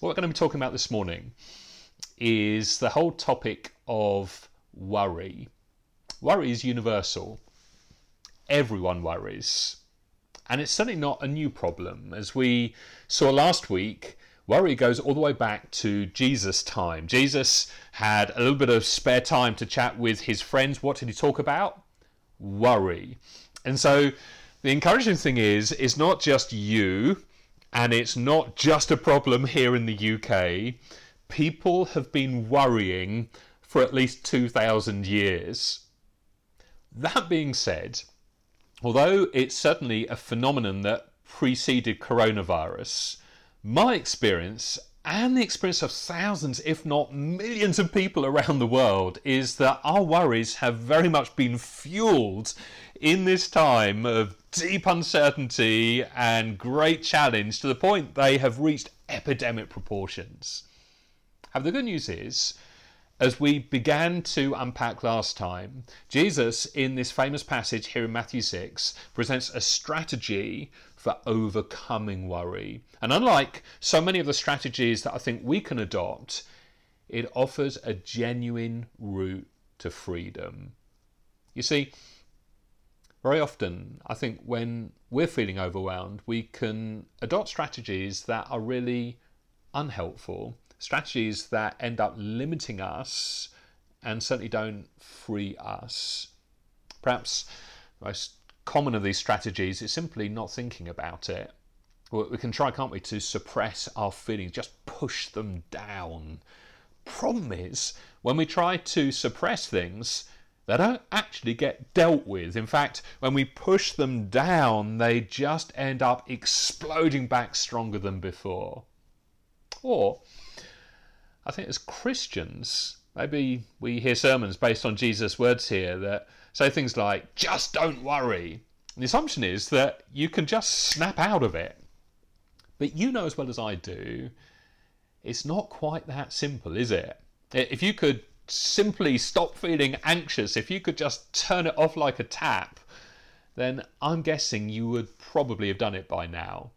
What we're going to be talking about this morning is the whole topic of worry. Worry is universal. Everyone worries. And it's certainly not a new problem. As we saw last week, worry goes all the way back to Jesus' time. Jesus had a little bit of spare time to chat with his friends. What did he talk about? Worry. And so the encouraging thing is, it's not just you, and it's not just a problem here in the UK. People have been worrying for at least 2,000 years. That being said, although it's certainly a phenomenon that preceded coronavirus, my experience and the experience of thousands, if not millions of people around the world, is that our worries have very much been fueled in this time of deep uncertainty and great challenge to the point they have reached epidemic proportions. However, the good news is, as we began to unpack last time, Jesus, in this famous passage here in Matthew 6, presents a strategy for overcoming worry. And unlike so many of the strategies that I think we can adopt, it offers a genuine route to freedom. You see, very often, I think when we're feeling overwhelmed, we can adopt strategies that are really unhelpful, strategies that end up limiting us and certainly don't free us. Perhaps the most common of these strategies is simply not thinking about it. We can try, can't we, to suppress our feelings, just push them down. Problem is, when we try to suppress things, they don't actually get dealt with. In fact, when we push them down, they just end up exploding back stronger than before. Or, I think as Christians, maybe we hear sermons based on Jesus' words here that say things like, just don't worry. And the assumption is that you can just snap out of it. But you know as well as I do, it's not quite that simple, is it? If you could simply stop feeling anxious, if you could just turn it off like a tap, then I'm guessing you would probably have done it by now.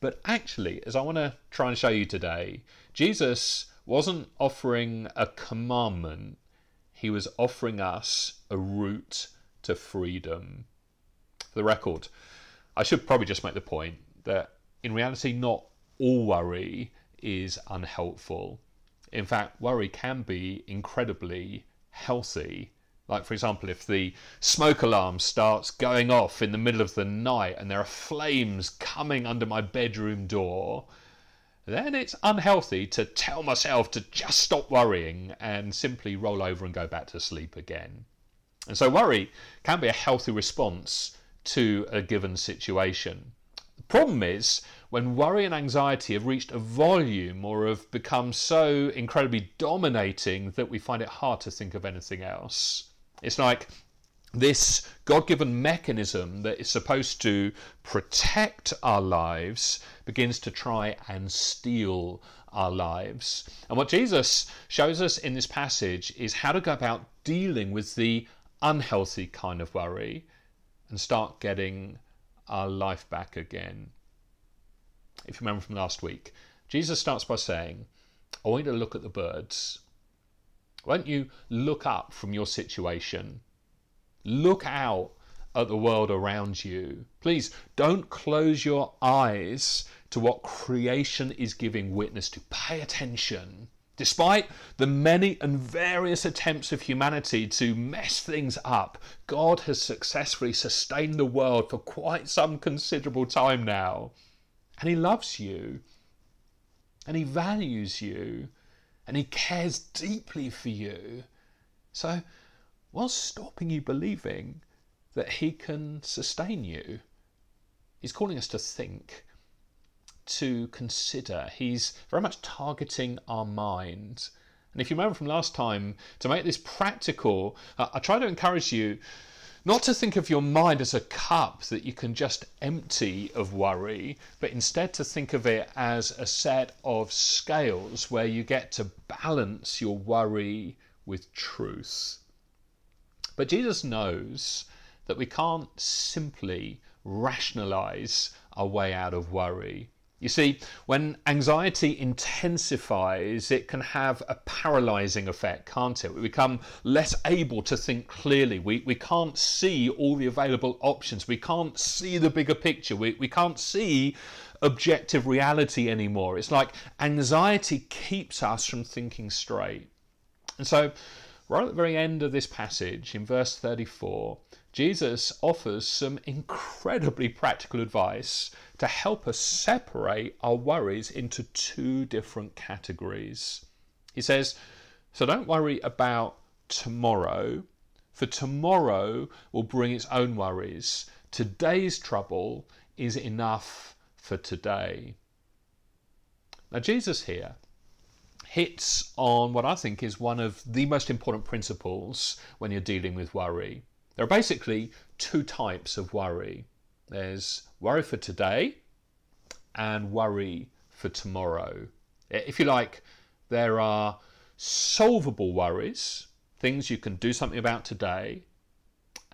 But actually, as I want to try and show you today, Jesus wasn't offering a commandment, he was offering us a route to freedom. For the record, I should probably just make the point that in reality, not all worry is unhelpful. In fact, worry can be incredibly healthy. Like, for example, if the smoke alarm starts going off in the middle of the night and there are flames coming under my bedroom door, then it's unhealthy to tell myself to just stop worrying and simply roll over and go back to sleep again. And so, worry can be a healthy response to a given situation. The problem is when worry and anxiety have reached a volume or have become so incredibly dominating that we find it hard to think of anything else. It's like this God given mechanism that is supposed to protect our lives begins to try and steal our lives. And what Jesus shows us in this passage is how to go about dealing with the unhealthy kind of worry and start getting our life back again if you remember from last week, Jesus starts by saying, I want you to look at the birds. Won't you look up from your situation? Look out at the world around you. Please don't close your eyes to what creation is giving witness to. Pay attention. Despite the many and various attempts of humanity to mess things up, God has successfully sustained the world for quite some considerable time now. And He loves you. And He values you. And He cares deeply for you. So, what's stopping you believing that He can sustain you? He's calling us to think, to consider. He's very much targeting our mind. And if you remember from last time, to make this practical, uh, I try to encourage you not to think of your mind as a cup that you can just empty of worry, but instead to think of it as a set of scales where you get to balance your worry with truth. But Jesus knows that we can't simply rationalize our way out of worry. You see, when anxiety intensifies, it can have a paralyzing effect, can't it? We become less able to think clearly. We, we can't see all the available options. We can't see the bigger picture. We, we can't see objective reality anymore. It's like anxiety keeps us from thinking straight. And so, right at the very end of this passage, in verse 34, Jesus offers some incredibly practical advice to help us separate our worries into two different categories. He says, So don't worry about tomorrow, for tomorrow will bring its own worries. Today's trouble is enough for today. Now, Jesus here hits on what I think is one of the most important principles when you're dealing with worry. There are basically two types of worry there's worry for today and worry for tomorrow. If you like, there are solvable worries, things you can do something about today,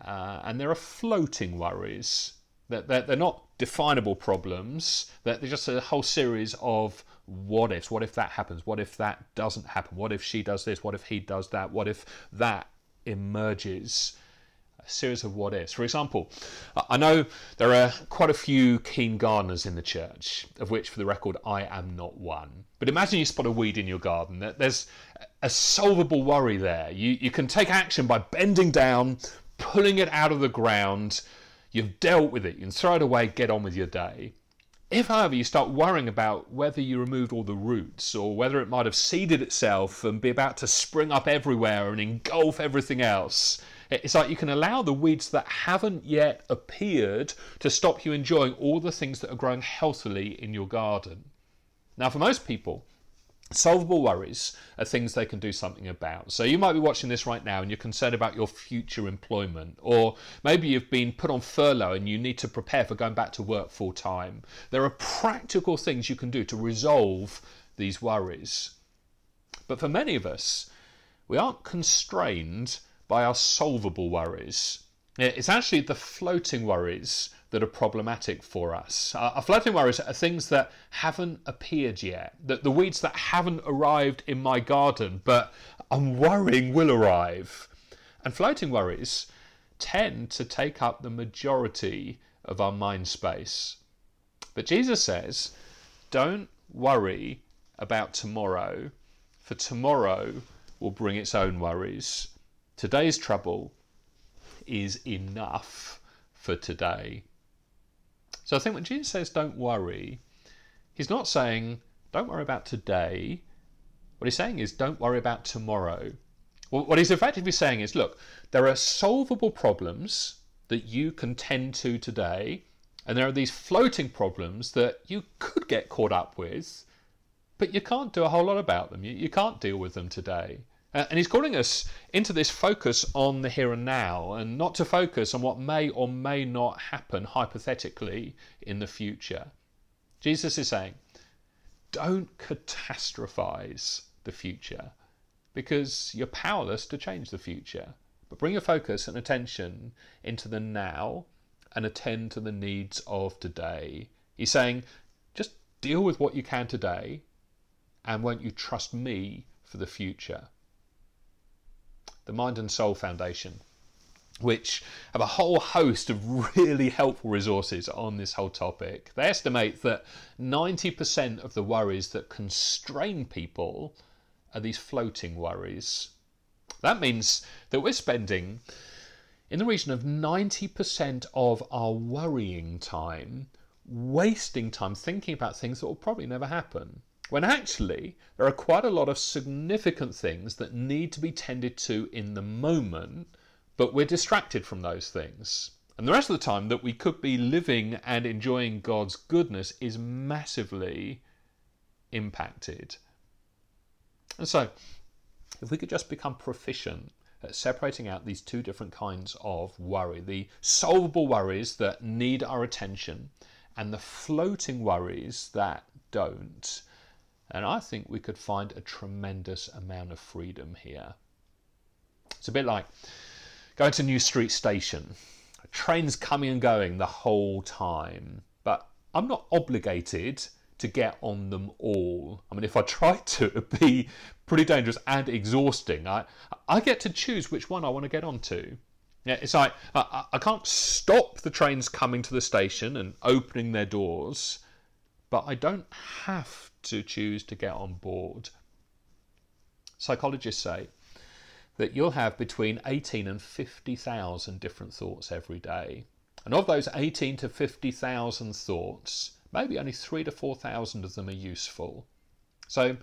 uh, and there are floating worries. That they're, they're not definable problems, they're just a whole series of what ifs. What if that happens? What if that doesn't happen? What if she does this? What if he does that? What if that emerges? A series of what ifs. For example, I know there are quite a few keen gardeners in the church, of which, for the record, I am not one. But imagine you spot a weed in your garden. There's a solvable worry there. You, you can take action by bending down, pulling it out of the ground. You've dealt with it. You can throw it away, get on with your day. If, however, you start worrying about whether you removed all the roots or whether it might have seeded itself and be about to spring up everywhere and engulf everything else, it's like you can allow the weeds that haven't yet appeared to stop you enjoying all the things that are growing healthily in your garden. Now, for most people, solvable worries are things they can do something about. So you might be watching this right now and you're concerned about your future employment, or maybe you've been put on furlough and you need to prepare for going back to work full time. There are practical things you can do to resolve these worries. But for many of us, we aren't constrained by our solvable worries. It's actually the floating worries that are problematic for us. Our floating worries are things that haven't appeared yet, that the weeds that haven't arrived in my garden, but I'm worrying will arrive. And floating worries tend to take up the majority of our mind space. But Jesus says, don't worry about tomorrow, for tomorrow will bring its own worries. Today's trouble is enough for today. So I think when Jesus says don't worry, he's not saying don't worry about today. What he's saying is don't worry about tomorrow. what he's effectively saying is look, there are solvable problems that you can tend to today, and there are these floating problems that you could get caught up with, but you can't do a whole lot about them. You, you can't deal with them today. Uh, and he's calling us into this focus on the here and now and not to focus on what may or may not happen hypothetically in the future. Jesus is saying, don't catastrophize the future because you're powerless to change the future. But bring your focus and attention into the now and attend to the needs of today. He's saying, just deal with what you can today and won't you trust me for the future? The Mind and Soul Foundation, which have a whole host of really helpful resources on this whole topic. They estimate that 90% of the worries that constrain people are these floating worries. That means that we're spending in the region of 90% of our worrying time wasting time thinking about things that will probably never happen when actually there are quite a lot of significant things that need to be tended to in the moment, but we're distracted from those things. And the rest of the time that we could be living and enjoying God's goodness is massively impacted. And so, if we could just become proficient at separating out these two different kinds of worry the solvable worries that need our attention, and the floating worries that don't and I think we could find a tremendous amount of freedom here. It's a bit like going to New Street Station. A train's coming and going the whole time, but I'm not obligated to get on them all. I mean, if I tried to, it'd be pretty dangerous and exhausting. I, I get to choose which one I want to get onto. Yeah, it's like I, I can't stop the trains coming to the station and opening their doors, but I don't have to choose to get on board. Psychologists say that you'll have between 18 and 50,000 different thoughts every day. And of those 18 to 50,000 thoughts, maybe only 3 to 4,000 of them are useful. So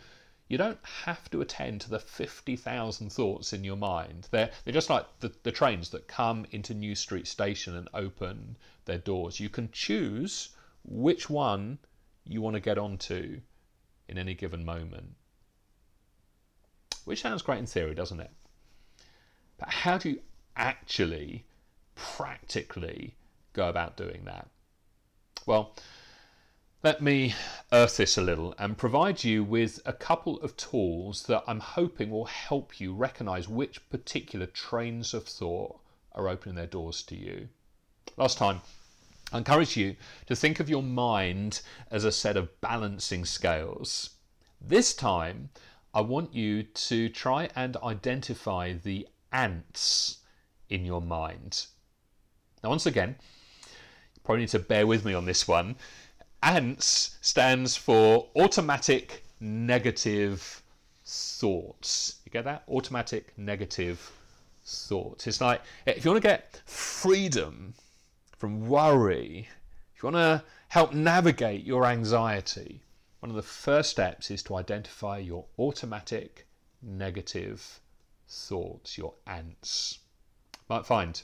you don't have to attend to the 50,000 thoughts in your mind. They're, they're just like the, the trains that come into New Street Station and open their doors. You can choose which one you want to get onto in any given moment. Which sounds great in theory, doesn't it? But how do you actually, practically go about doing that? Well, let me earth this a little and provide you with a couple of tools that I'm hoping will help you recognize which particular trains of thought are opening their doors to you. Last time, I encourage you to think of your mind as a set of balancing scales. This time, I want you to try and identify the ants in your mind. Now, once again, you probably need to bear with me on this one. ANTS stands for automatic negative thoughts. You get that? Automatic negative thoughts. It's like if you want to get freedom from worry, if you want to help navigate your anxiety, one of the first steps is to identify your automatic negative thoughts, your ants. You might find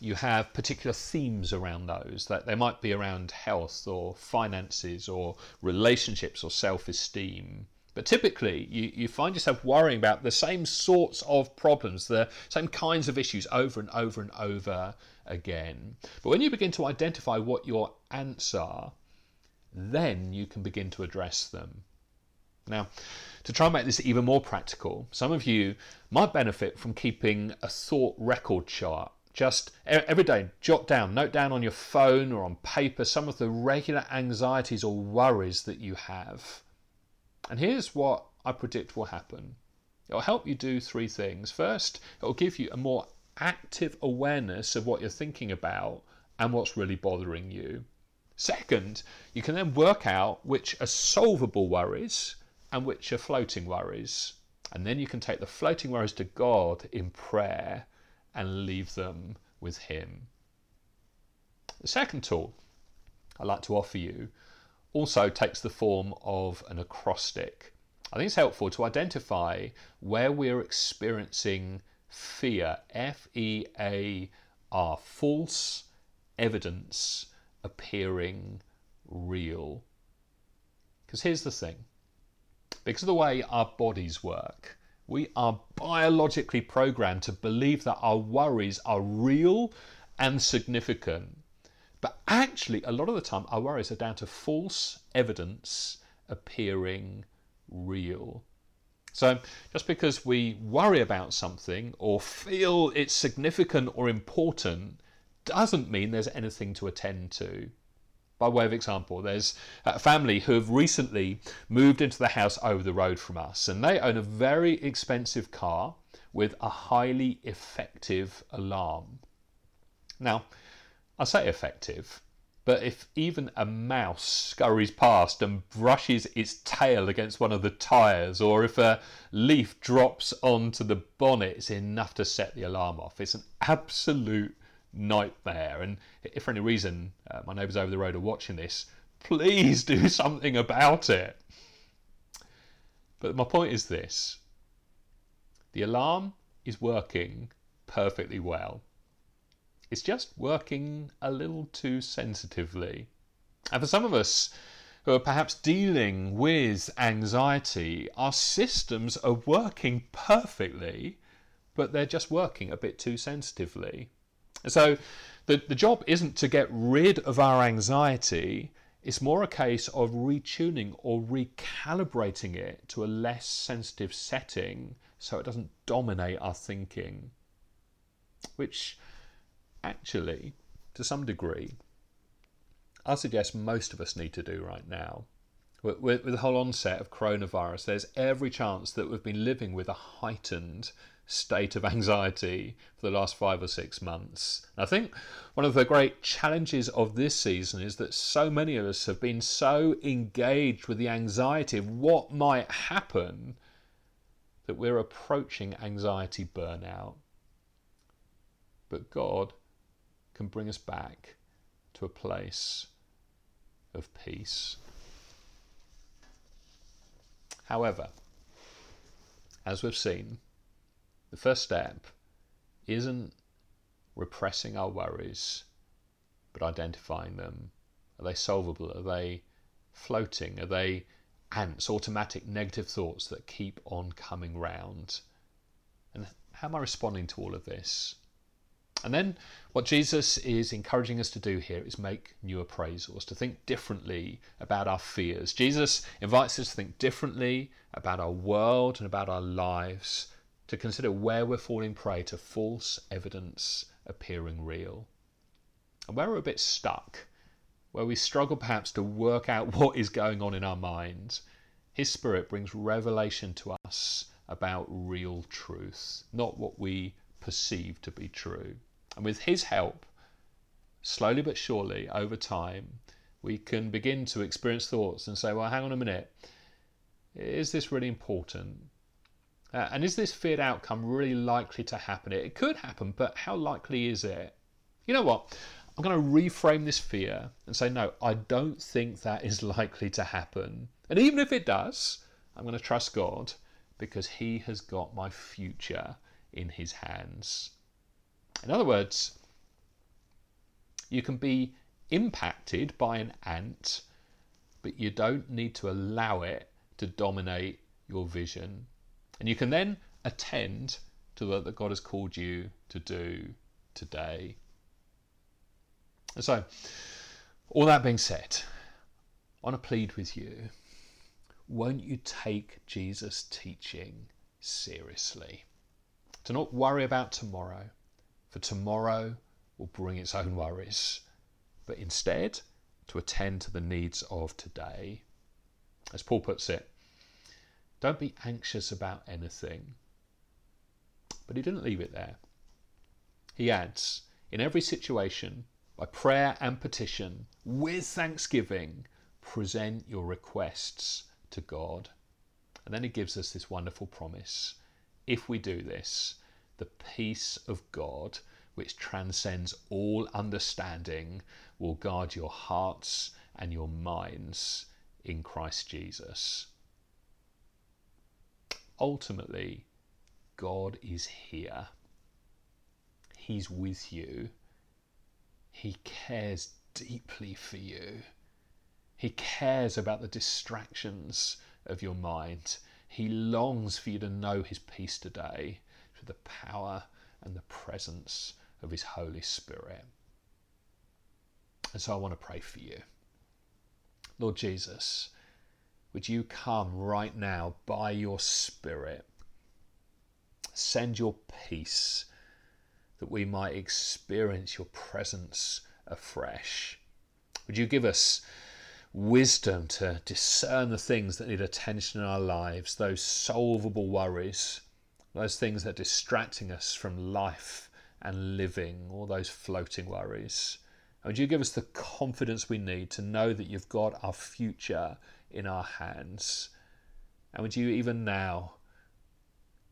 you have particular themes around those that they might be around health or finances or relationships or self-esteem but typically you, you find yourself worrying about the same sorts of problems the same kinds of issues over and over and over again but when you begin to identify what your ants are then you can begin to address them now to try and make this even more practical some of you might benefit from keeping a thought record chart just every day, jot down, note down on your phone or on paper some of the regular anxieties or worries that you have. And here's what I predict will happen it'll help you do three things. First, it'll give you a more active awareness of what you're thinking about and what's really bothering you. Second, you can then work out which are solvable worries and which are floating worries. And then you can take the floating worries to God in prayer and leave them with Him. The second tool I'd like to offer you also takes the form of an acrostic. I think it's helpful to identify where we're experiencing fear, F E A R, false evidence appearing real. Because here's the thing because of the way our bodies work, we are biologically programmed to believe that our worries are real and significant. But actually, a lot of the time, our worries are down to false evidence appearing real. So, just because we worry about something or feel it's significant or important doesn't mean there's anything to attend to. By way of example, there's a family who have recently moved into the house over the road from us, and they own a very expensive car with a highly effective alarm. Now, I say effective, but if even a mouse scurries past and brushes its tail against one of the tyres, or if a leaf drops onto the bonnet, it's enough to set the alarm off. It's an absolute nightmare. And if for any reason uh, my neighbours over the road are watching this, please do something about it. But my point is this the alarm is working perfectly well. It's just working a little too sensitively. And for some of us who are perhaps dealing with anxiety, our systems are working perfectly, but they're just working a bit too sensitively. So the, the job isn't to get rid of our anxiety, it's more a case of retuning or recalibrating it to a less sensitive setting so it doesn't dominate our thinking. Which actually, to some degree, I suggest most of us need to do right now. With, with, with the whole onset of coronavirus, there's every chance that we've been living with a heightened state of anxiety for the last five or six months. And I think one of the great challenges of this season is that so many of us have been so engaged with the anxiety of what might happen that we're approaching anxiety burnout. But God can bring us back to a place of peace. However, as we've seen, the first step isn't repressing our worries, but identifying them. Are they solvable? Are they floating? Are they ants, automatic negative thoughts that keep on coming round? And how am I responding to all of this? And then what Jesus is encouraging us to do here is make new appraisals, to think differently about our fears. Jesus invites us to think differently about our world and about our lives, to consider where we're falling prey to false evidence appearing real. And where we're a bit stuck, where we struggle perhaps to work out what is going on in our minds, His Spirit brings revelation to us about real truth, not what we perceive to be true. And with His help, slowly but surely, over time, we can begin to experience thoughts and say, well, hang on a minute, is this really important? Uh, and is this feared outcome really likely to happen? It could happen, but how likely is it? You know what? I'm going to reframe this fear and say, no, I don't think that is likely to happen. And even if it does, I'm going to trust God because He has got my future in His hands. In other words, you can be impacted by an ant, but you don't need to allow it to dominate your vision. And you can then attend to what that God has called you to do today. And so, all that being said, I want to plead with you won't you take Jesus' teaching seriously? To not worry about tomorrow, for tomorrow will bring its own worries, but instead to attend to the needs of today. As Paul puts it, don't be anxious about anything. But he didn't leave it there. He adds, in every situation, by prayer and petition, with thanksgiving, present your requests to God. And then he gives us this wonderful promise. If we do this, the peace of God, which transcends all understanding, will guard your hearts and your minds in Christ Jesus. Ultimately, God is here. He's with you. He cares deeply for you. He cares about the distractions of your mind. He longs for you to know His peace today the power and the presence of His Holy Spirit. And so I want to pray for you. Lord Jesus, would you come right now by your Spirit? Send your peace that we might experience your presence afresh. Would you give us wisdom to discern the things that need attention in our lives, those solvable worries, those things that are distracting us from life and living, all those floating worries. And would you give us the confidence we need to know that you've got our future in our hands? And would you even now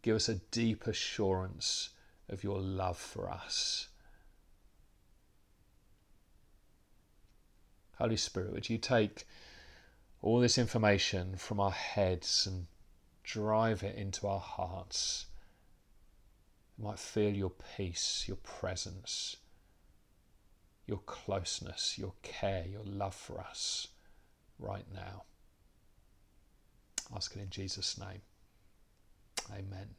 give us a deep assurance of your love for us? Holy Spirit, would you take all this information from our heads and drive it into our hearts? Might feel your peace, your presence, your closeness, your care, your love for us right now. Ask it in Jesus' name. Amen.